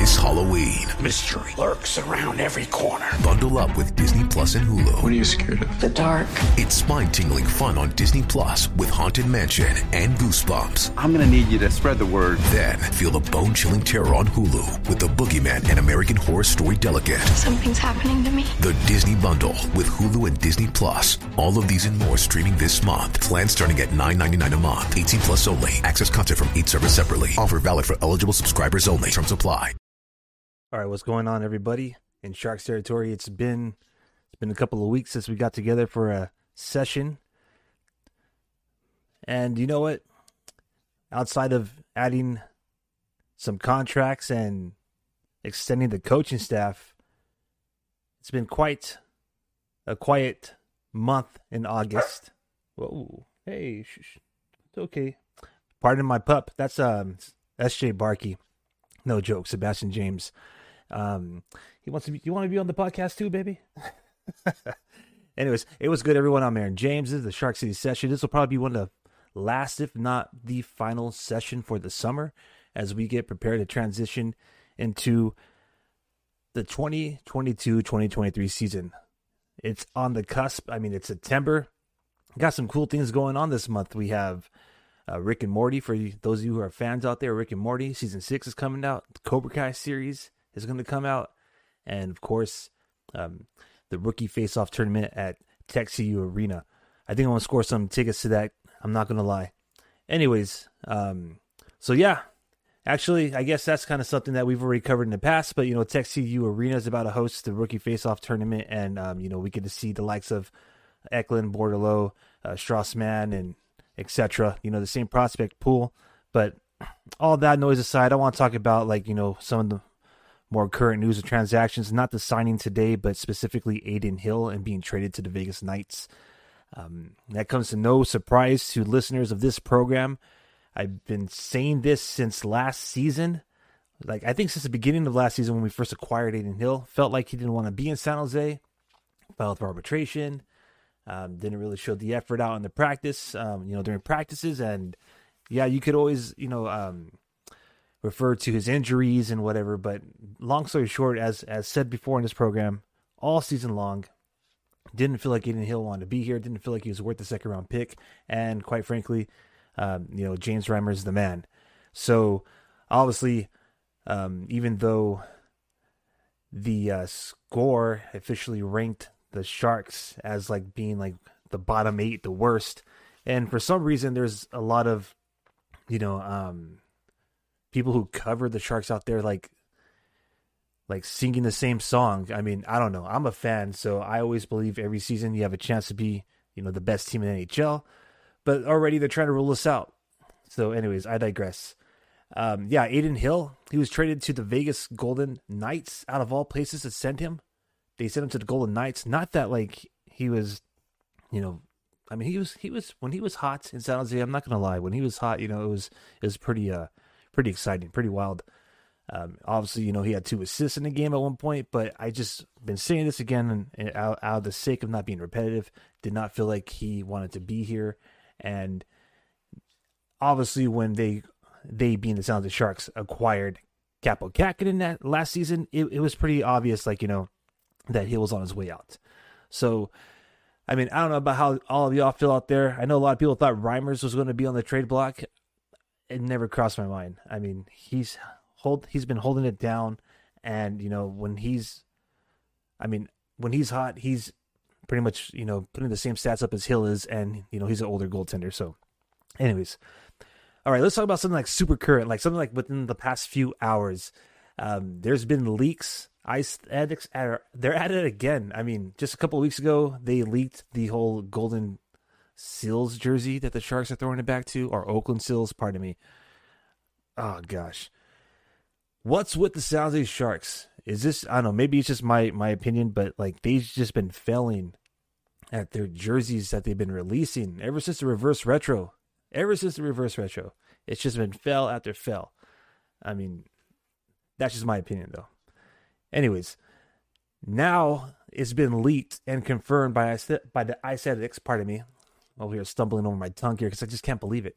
This Halloween, Mystery lurks around every corner. bundle up with Disney Plus and Hulu. What are you scared of? The dark. It's spine-tingling fun on Disney Plus with Haunted Mansion and Goosebumps. I'm gonna need you to spread the word. Then feel the bone-chilling terror on Hulu with The Boogeyman and American Horror Story Delicate. Something's happening to me. The Disney Bundle with Hulu and Disney Plus. All of these and more streaming this month. Plans starting at $9.99 a month. 18 plus only. Access content from each service separately. Offer valid for eligible subscribers only. Terms apply. All right, what's going on, everybody? In Sharks territory, it's been it's been a couple of weeks since we got together for a session, and you know what? Outside of adding some contracts and extending the coaching staff, it's been quite a quiet month in August. Whoa, hey, sh- it's okay. Pardon my pup. That's um S.J. Barkey. No joke, Sebastian James. Um, he wants to. Be, you want to be on the podcast too, baby? Anyways, it was good, everyone. I'm Aaron James. This is the Shark City session. This will probably be one of the last, if not the final session for the summer, as we get prepared to transition into the 2022-2023 season. It's on the cusp. I mean, it's September. Got some cool things going on this month. We have uh, Rick and Morty for those of you who are fans out there. Rick and Morty season six is coming out. The Cobra Kai series is going to come out, and of course, um, the rookie face-off tournament at TechCU Arena. I think I want to score some tickets to that. I'm not going to lie. Anyways, um, so yeah, actually, I guess that's kind of something that we've already covered in the past. But you know, TechCU Arena is about to host the rookie face-off tournament, and um, you know, we get to see the likes of Eklund, Bordeleau, uh, Strauss Mann, and etc. You know, the same prospect pool. But all that noise aside, I want to talk about like you know some of the more current news of transactions. Not the signing today, but specifically Adin Hill and being traded to the Vegas Knights. Um, that comes to no surprise to listeners of this program. I've been saying this since last season. Like I think since the beginning of last season when we first acquired Adin Hill, felt like he didn't want to be in San Jose. Filed for arbitration. Um, didn't really show the effort out in the practice, um, you know, during practices. And yeah, you could always, you know, um, refer to his injuries and whatever. But long story short, as as said before in this program, all season long, didn't feel like Adin Hill wanted to be here. Didn't feel like he was worth the second round pick. And quite frankly, um, you know, James Reimer is the man. So obviously, um, even though the uh, score officially ranked the Sharks as like being like the bottom eight, the worst, and for some reason, there's a lot of, you know, um, people who cover the Sharks out there like like singing the same song. I mean, I don't know. I'm a fan, so I always believe every season you have a chance to be, you know, the best team in NHL. But already they're trying to rule us out. So, anyways, I digress. Um, yeah, Adin Hill, he was traded to the Vegas Golden Knights out of all places to send him. They sent him to the Golden Knights. Not that like he was, you know, I mean he was he was when he was hot in San Jose. I'm not gonna lie, when he was hot, you know, it was it was pretty uh pretty exciting, pretty wild. Um, obviously, you know, he had two assists in the game at one point, but I just been saying this again and, and out, out of the sake of not being repetitive, did not feel like he wanted to be here. And obviously, when they, they being the San Jose Sharks, acquired Kaapo Kahkonen that last season, it, it was pretty obvious, like, you know, that he was on his way out. So, I mean, I don't know about how all of y'all feel out there. I know a lot of people thought Reimers was going to be on the trade block. It never crossed my mind. I mean, he's hold he's been holding it down and you know when he's I mean, when he's hot, he's pretty much, you know, putting the same stats up as Hill is and you know, he's an older goaltender. So anyways, all right, let's talk about something like super current, like something like within the past few hours. Um, there's been leaks. Ice addicts are they're at it again. I mean, just a couple of weeks ago, they leaked the whole golden Seals jersey that the Sharks are throwing it back to, or Oakland Seals, pardon me. Oh gosh. What's with the San Jose Sharks is this I don't know, maybe it's just my my opinion, but like they've just been failing at their jerseys that they've been releasing ever since the reverse retro. Ever since the reverse retro. It's just been fail after fail. I mean, that's just my opinion though. Anyways, now it's been leaked and confirmed by I said by the part of me. Over here stumbling over my tongue here because I just can't believe it.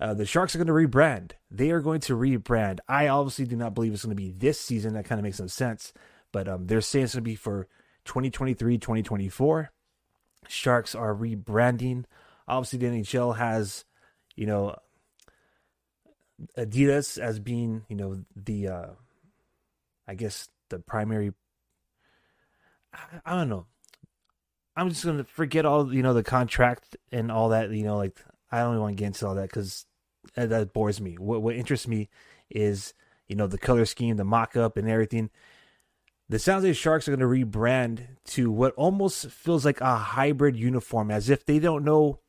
Uh, the Sharks are going to rebrand. They are going to rebrand. I obviously do not believe it's going to be this season. That kind of makes some sense. But um, they're saying it's going to be for 2023, 2024. Sharks are rebranding. Obviously, the NHL has, you know, Adidas as being, you know, the, uh, I guess, the primary. I, I don't know. I'm just to forget all, you know, the contract and all that, you know, like, I don't want to get into all that because that bores me. What what interests me is you know the color scheme, the mock up, and everything. The San Jose Sharks are going to rebrand to what almost feels like a hybrid uniform, as if they don't know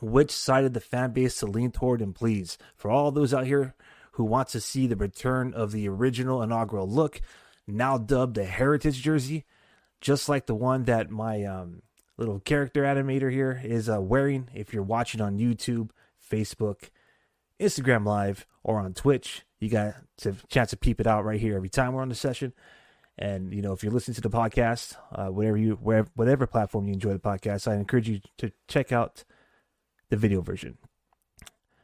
which side of the fan base to lean toward. And please, for all those out here who want to see the return of the original inaugural look, now dubbed the Heritage jersey, just like the one that my um, little character animator here is uh, wearing. If you're watching on YouTube, Facebook, Instagram Live, or on Twitch. You got a chance to peep it out right here every time we're on the session. And you know, if you're listening to the podcast, uh, whatever you, wherever, whatever platform you enjoy the podcast, I encourage you to check out the video version.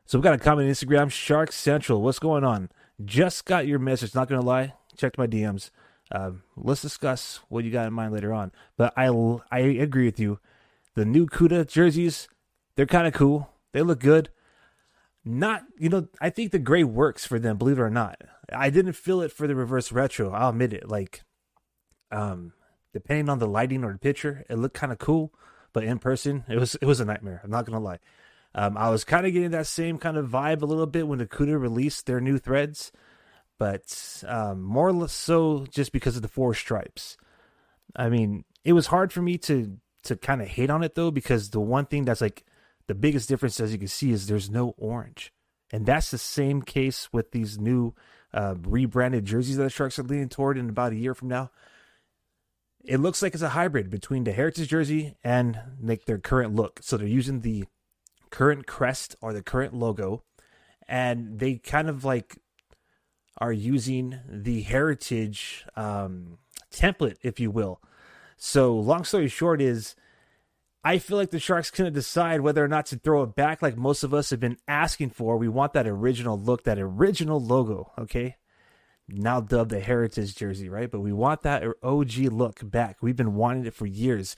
So we got a comment on Instagram, Shark Central. What's going on? Just got your message. Not gonna lie, checked my DMs. Uh, let's discuss what you got in mind later on. But I I agree with you. The new Cuda jerseys, they're kind of cool. They look good not you know i think the gray works for them believe it or not i didn't feel it for the reverse retro i'll admit it like um depending on the lighting or the picture it looked kind of cool but in person it was it was a nightmare i'm not gonna lie um i was kind of getting that same kind of vibe a little bit when the Cuda released their new threads but um more so just because of the four stripes i mean it was hard for me to to kind of hate on it though because the one thing that's like the biggest difference, as you can see, is there's no orange. And that's the same case with these new uh, rebranded jerseys that the Sharks are leaning toward in about a year from now. It looks like it's a hybrid between the Heritage jersey and like their current look. So they're using the current crest or the current logo, and they kind of like are using the Heritage um, template, if you will. So long story short is I feel like the Sharks couldn't decide whether or not to throw it back like most of us have been asking for. We want that original look, that original logo, okay? Now dubbed the Heritage jersey, right? But we want that OG look back. We've been wanting it for years.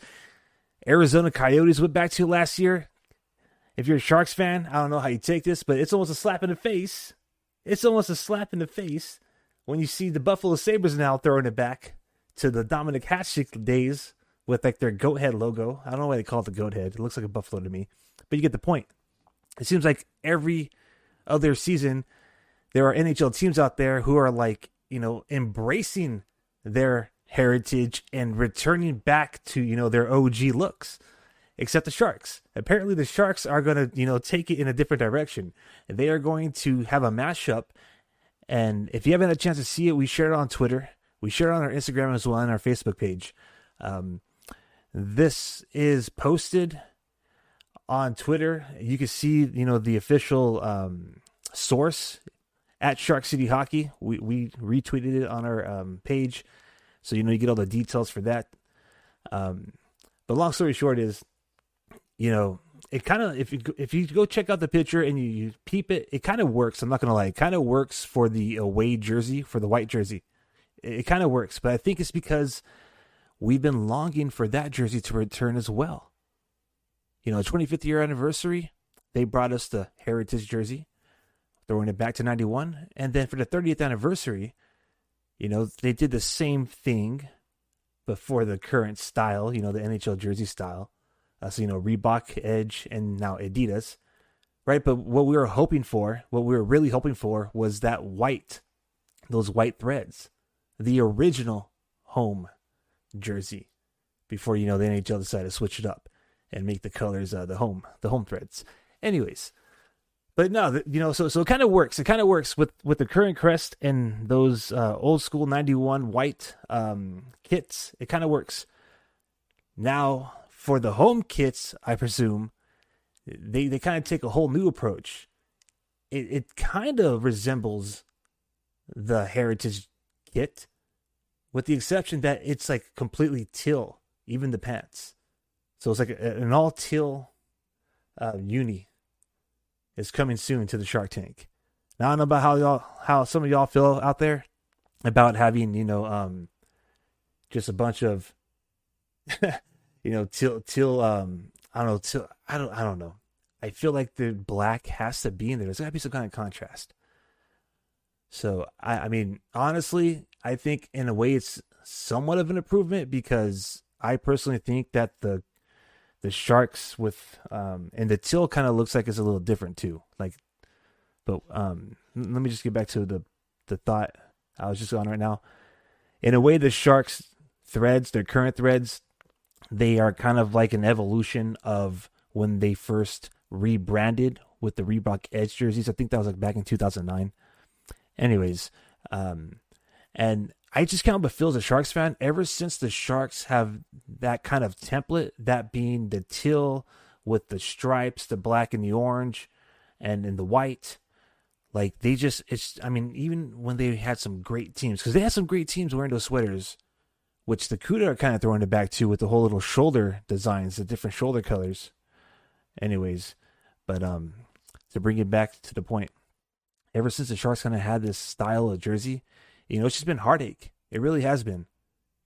Arizona Coyotes went back to last year. If you're a Sharks fan, I don't know how you take this, but it's almost a slap in the face. It's almost a slap in the face when you see the Buffalo Sabres now throwing it back to the Dominik Hasek days with like their goat head logo. I don't know why they call it the goat head. It looks like a buffalo to me, but you get the point. It seems like every other season there are NHL teams out there who are like, you know, embracing their heritage and returning back to, you know, their OG looks. Except the Sharks. Apparently the Sharks are going to, you know, take it in a different direction. They are going to have a mashup and if you haven't had a chance to see it, we share it on Twitter. We share it on our Instagram as well and our Facebook page. Um, this is posted on Twitter. You can see, you know, the official um, source at Shark City Hockey. We we retweeted it on our um, page, so you know you get all the details for that. Um, but long story short is, you know, it kind of if you if you go check out the picture and you, you peep it, it kind of works. I'm not gonna lie, it kind of works for the away jersey for the white jersey. It, it kind of works, but I think it's because we've been longing for that jersey to return as well. You know, 25th year anniversary, they brought us the Heritage jersey, throwing it back to 91. And then for the 30th anniversary, you know, they did the same thing before the current style, you know, the NHL jersey style. Uh, so, you know, Reebok, Edge, and now Adidas, right? But what we were hoping for, what we were really hoping for was that white, those white threads, the original home jersey before you know the NHL decided to switch it up and make the colors uh, the home the home threads. Anyways, but no, you know, so so it kind of works. It kind of works with with the current crest and those uh, old school '91 white um, kits. It kind of works. Now for the home kits, I presume they they kind of take a whole new approach. It it kind of resembles the heritage kit, with the exception that it's like completely teal, even the pants. So it's like a, an all teal uh, uni is coming soon to the Shark Tank. Now I don't know about how y'all how some of y'all feel out there about having you know um just a bunch of you know till till um I don't know till I don't I don't know. I feel like the black has to be in there. There's got to be some kind of contrast. So I I mean honestly I think in a way it's somewhat of an improvement because I personally think that the the sharks with um and the till kind of looks like it's a little different too like but um let me just get back to the the thought i was just on right now in a way the sharks threads their current threads they are kind of like an evolution of when they first rebranded with the reebok edge jerseys. I think that was like back in 2009 anyways um and I just can't but feel as a Sharks fan, ever since the Sharks have that kind of template, that being the teal with the stripes, the black and the orange, and in the white, like they just, it's, I mean, even when they had some great teams, because they had some great teams wearing those sweaters, which the Cuda are kind of throwing it back to with the whole little shoulder designs, the different shoulder colors. Anyways, but um, to bring it back to the point, ever since the Sharks kind of had this style of jersey, you know, it's just been heartache. It really has been.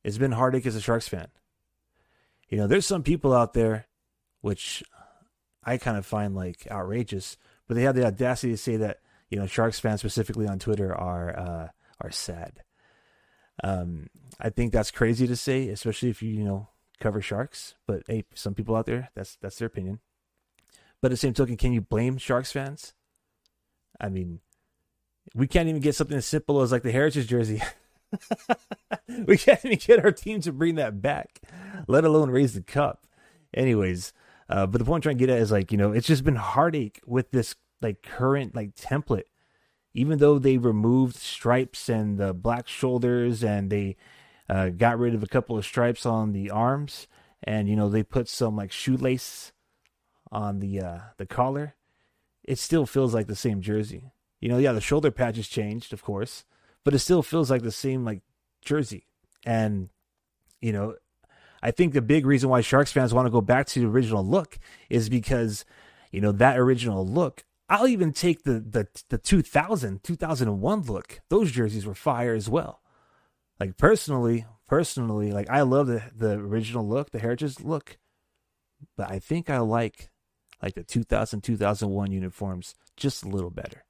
It's been heartache as a Sharks fan. You know, there's some people out there, which I kind of find like outrageous, but they have the audacity to say that you know Sharks fans specifically on Twitter are uh, are sad. Um, I think that's crazy to say, especially if you you know cover Sharks. But hey, some people out there, that's that's their opinion. But at the same token, can you blame Sharks fans? I mean, we can't even get something as simple as like the heritage jersey. we can't even get our team to bring that back, let alone raise the cup. Anyways, uh, but the point I'm trying to get at is like, you know, it's just been heartache with this like current like template. Even though they removed stripes and the black shoulders and they uh, got rid of a couple of stripes on the arms and you know they put some like shoelace on the uh, the collar, it still feels like the same jersey. You know, yeah, the shoulder patches changed, of course, but it still feels like the same like jersey. And you know, I think the big reason why Sharks fans want to go back to the original look is because you know that original look. I'll even take the the the 2000 2001 look. Those jerseys were fire as well. Like personally, personally, like I love the the original look, the heritage look. But I think I like like the 2000 2001 uniforms just a little better.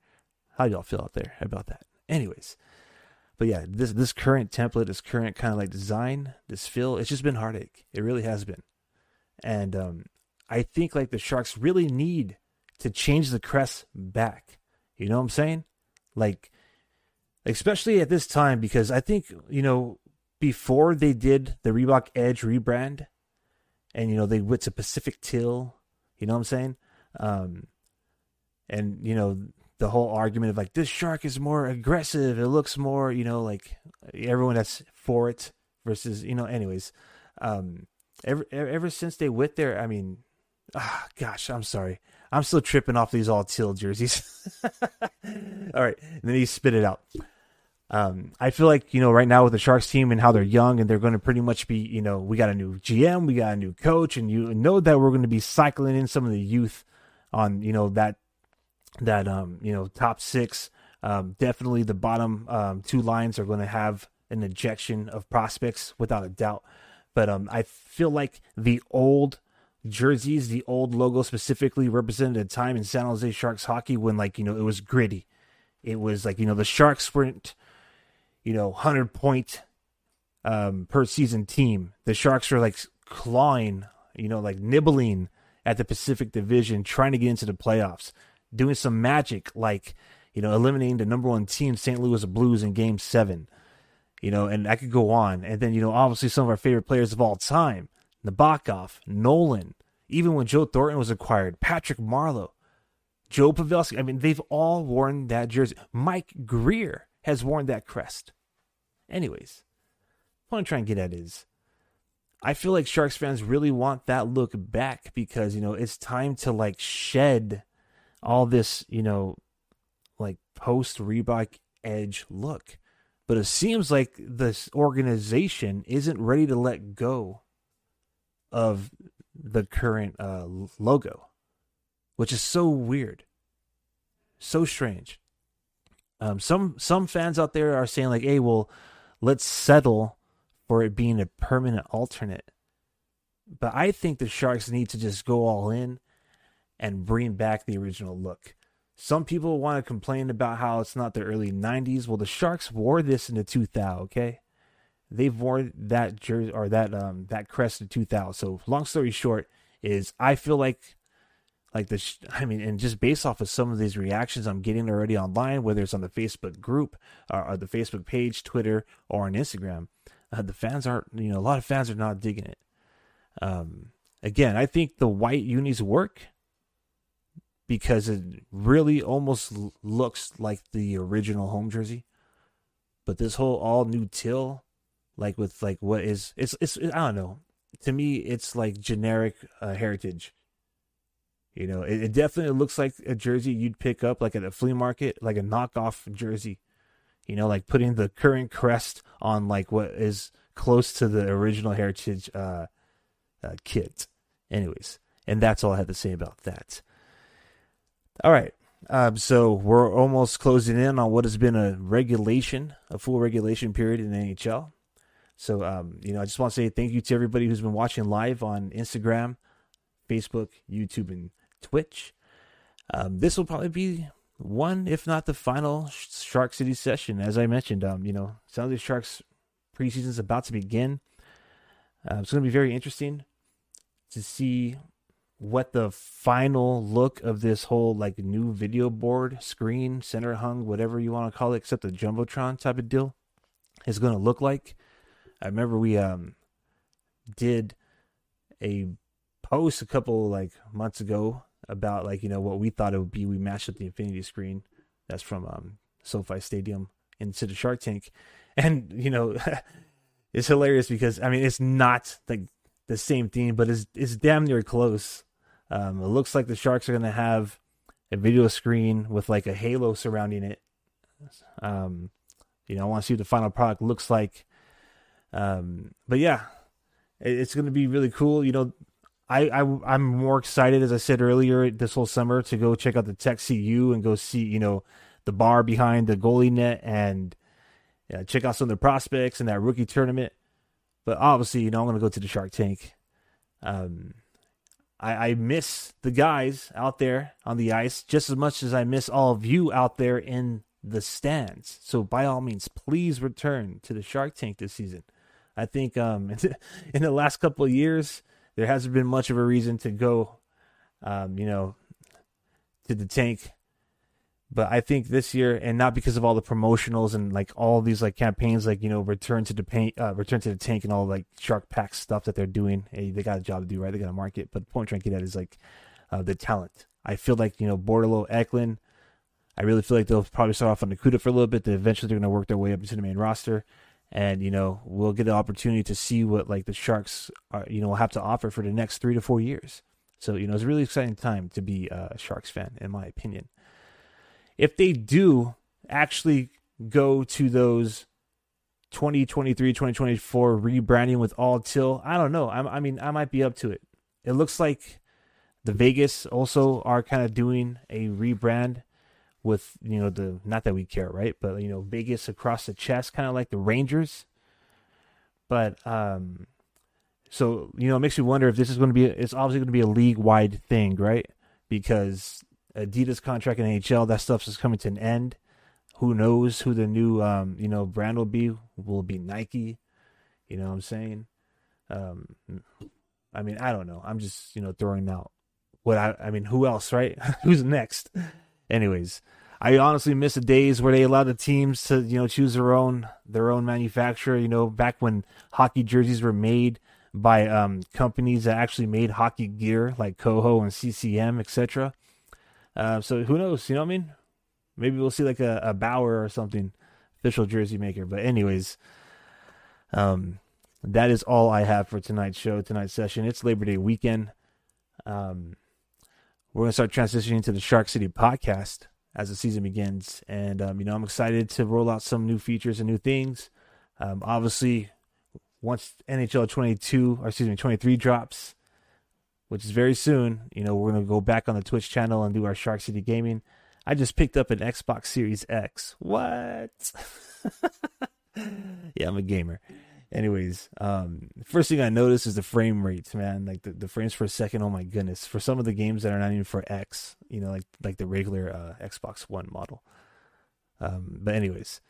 How y'all feel out there about that? Anyways, but yeah, this this current template, this current kind of like design, this feel, it's just been heartache. It really has been, and um, I think like the Sharks really need to change the crest back. You know what I'm saying? Like, especially at this time, because I think you know before they did the Reebok Edge rebrand, and you know they went to Pacific Teal. You know what I'm saying? Um, and you know the whole argument of like this shark is more aggressive. It looks more, you know, like everyone that's for it versus, you know. Anyways, um, ever ever since they went there, I mean, ah, gosh, I'm sorry, I'm still tripping off these all teal jerseys. all right, and then he spit it out. Um, I feel like you know right now with the Sharks team and how they're young and they're going to pretty much be you know we got a new GM, we got a new coach, and you know that we're going to be cycling in some of the youth on you know that that um, you know top six. Um, definitely the bottom um, two lines are going to have an injection of prospects without a doubt. But um, I feel like the old jerseys, the old logo specifically represented a time in San Jose Sharks hockey when like you know it was gritty. It was like you know the Sharks weren't you know hundred point um, per season team. The Sharks were like clawing, you know, like nibbling at the Pacific Division, trying to get into the playoffs doing some magic, like you know, eliminating the number one team, St. Louis Blues, in Game Seven. You know, and I could go on. And then you know, obviously some of our favorite players of all time, Nabokov, Nolan, even when Joe Thornton was acquired, Patrick Marleau. Joe Pavelski. I mean, they've all worn that jersey. Mike Grier has worn that crest. Anyways, what I'm trying to get at is I feel like Sharks fans really want that look back because, you know, it's time to like shed all this, you know, like post Reebok edge look. But it seems like this organization isn't ready to let go of the current uh, logo, which is so weird, so strange. Um, some some fans out there are saying like, "Hey, well, let's settle for it being a permanent alternate." But I think the Sharks need to just go all in and bring back the original look. Some people want to complain about how it's not the early 90s. Well, the Sharks wore this in the 2000, okay? They've worn that jersey or that um that crest in 2000. So, long story short is I feel like like the I mean and just based off of some of these reactions I'm getting already online whether it's on the Facebook group or, or the Facebook page, Twitter or on Instagram, uh, the fans aren't, you know, a lot of fans are not digging it. Um again, I think the white unis work because it really almost looks like the original home jersey. But this whole all new till, like with like what is it's it's I don't know. To me, it's like generic uh, heritage. You know, it, it definitely looks like a jersey you'd pick up like at a flea market, like a knockoff jersey. You know, like putting the current crest on like what is close to the original heritage uh, uh, kit. Anyways, and that's all I had to say about that. All right. Um, so we're almost closing in on what has been a regulation, a full regulation period in NHL. So, um, you know, I just want to say thank you to everybody who's been watching live on Instagram, Facebook, YouTube, and Twitch. Um, this will probably be one, if not the final Shark City session. As I mentioned, um, you know, some of the Sharks preseason is about to begin. Uh, it's going to be very interesting to see what the final look of this whole like new video board screen center hung whatever you want to call it except the jumbotron type of deal is going to look like i remember we um did a post a couple like months ago about like you know what we thought it would be we matched up the infinity screen that's from um sofi stadium into the shark tank and you know it's hilarious because i mean it's not like the same theme but it's it's damn near close um, it looks like the Sharks are to have a video screen with like a halo surrounding it. Um, you know, I want to see what the final product looks like. Um, but yeah, it, it's going to be really cool. You know, I, I I'm more excited, as I said earlier, this whole summer to go check out the Tech CU and go see you know the bar behind the goalie net and check out some of the prospects in that rookie tournament. But obviously, you know, I'm going to go to the Shark Tank. Um, I, I miss the guys out there on the ice just as much as I miss all of you out there in the stands. So by all means, please return to the Shark Tank this season. I think um, in the last couple of years, there hasn't been much of a reason to go, um, you know, to the tank but I think this year, and not because of all the promotionals and like all these like campaigns, like you know, return to the paint, uh, return to the tank, and all like Shark Pack stuff that they're doing. Hey, they got a job to do, right? They got to market. But the point trying to get at is like uh, the talent. I feel like you know, Bordeleau, Eklund. I really feel like they'll probably start off on the CUDA for a little bit. Then eventually they're going to work their way up into the main roster, and you know, we'll get the opportunity to see what like the Sharks are, you know, will have to offer for the next three to four years. So you know, it's a really exciting time to be a Sharks fan, in my opinion. If they do actually go to those 2023 2024 rebranding with all till i don't know. I, I, mean i might be up to it. It looks like the vegas also are kind of doing a rebrand with you know the not that we care right but you know vegas across the chest kind of like the rangers but um so you know it makes me wonder if this is going to be it's obviously going to be a league wide thing right because Adidas contract in NHL, that stuff is coming to an end. Who knows who the new um, you know brand will be? Will be Nike? You know what I'm saying? Um, I mean, I don't know. I'm just you know throwing out what I I mean. Who else, right? Who's next? Anyways, I honestly miss the days where they allowed the teams to you know choose their own their own manufacturer. You know, back when hockey jerseys were made by um, companies that actually made hockey gear like Koho and CCM, etc. Uh, so who knows? You know what I mean? Maybe we'll see like a, a Bauer or something, official jersey maker. But anyways, um, that is all I have for tonight's show, tonight's session. It's Labor Day weekend. Um, we're gonna start transitioning to the Shark City podcast as the season begins, and um, you know I'm excited to roll out some new features and new things. Um, obviously, once NHL 22 or excuse me 23 drops, which is very soon, you know we're gonna go back on the Twitch channel and do our Shark City gaming. I just picked up an Xbox Series X. What? yeah, I'm a gamer. Anyways, um, first thing I noticed is the frame rates, man. Like the, the frames per second. Oh my goodness! For some of the games that are not even for X, you know, like like the regular uh, Xbox One model. Um, but anyways,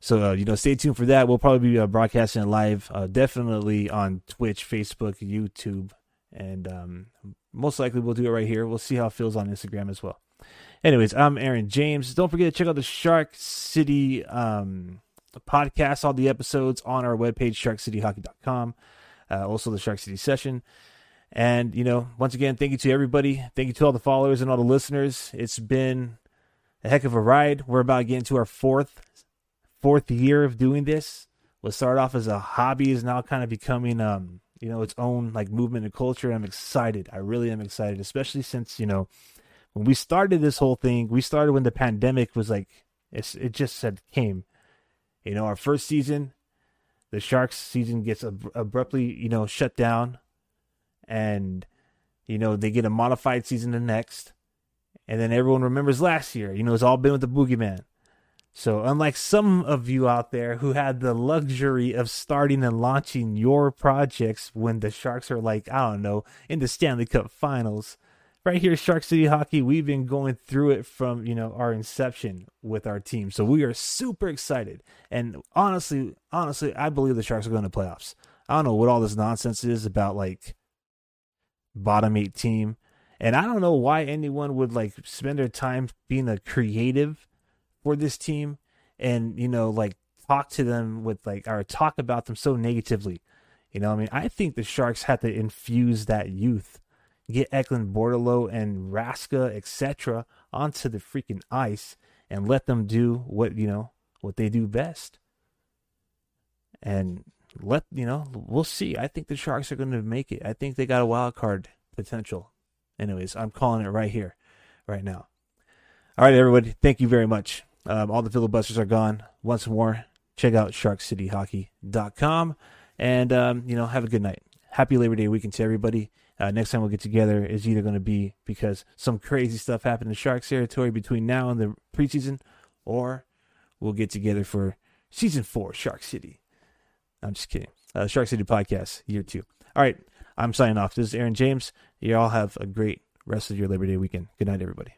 so uh, you know, stay tuned for that. We'll probably be uh, broadcasting live, uh, definitely on Twitch, Facebook, YouTube, and um, most likely we'll do it right here. We'll see how it feels on Instagram as well. Anyways, I'm Aaron James. Don't forget to check out the Shark City um, podcast, all the episodes on our webpage, sharkcityhockey.com. Uh, also, the Shark City session. And, you know, once again, thank you to everybody. Thank you to all the followers and all the listeners. It's been a heck of a ride. We're about to get into our fourth fourth year of doing this. What started off as a hobby is now kind of becoming um, you know, its own like movement and culture. I'm excited. I really am excited, especially since, you know, when we started this whole thing, we started when the pandemic was like it's, it just said came. You know, our first season, the Sharks season gets ab- abruptly, you know, shut down, and you know they get a modified season the next, and then everyone remembers last year. You know, it's all been with the boogeyman. So, unlike some of you out there who had the luxury of starting and launching your projects when the Sharks are like, I don't know, in the Stanley Cup finals, right here, Shark City Hockey, we've been going through it from you know our inception with our team, so we are super excited. And honestly, honestly, I believe the Sharks are going to playoffs. I don't know what all this nonsense is about, like bottom eight team, and I don't know why anyone would like spend their time being a creative for this team, and you know, like talk to them with like or talk about them so negatively. You know, I mean, I think the Sharks had to infuse that youth get Eklund Bordeleau and Raska, etc., onto the freaking ice and let them do what you know what they do best. And let you know, we'll see. I think the Sharks are going to make it. I think they got a wild card potential. Anyways, I'm calling it right here, right now. All right, everybody. Thank you very much. Um, all the filibusters are gone. Once more, check out sharkcityhockey.com and um, you know have a good night. Happy Labor Day weekend to everybody. Uh, next time we'll get together is either going to be because some crazy stuff happened in Sharks territory between now and the preseason, or we'll get together for season four, Shark City. I'm just kidding. Uh, Shark City podcast, year two. All right, I'm signing off. This is Aaron James. You all have a great rest of your Labor Day weekend. Good night, everybody.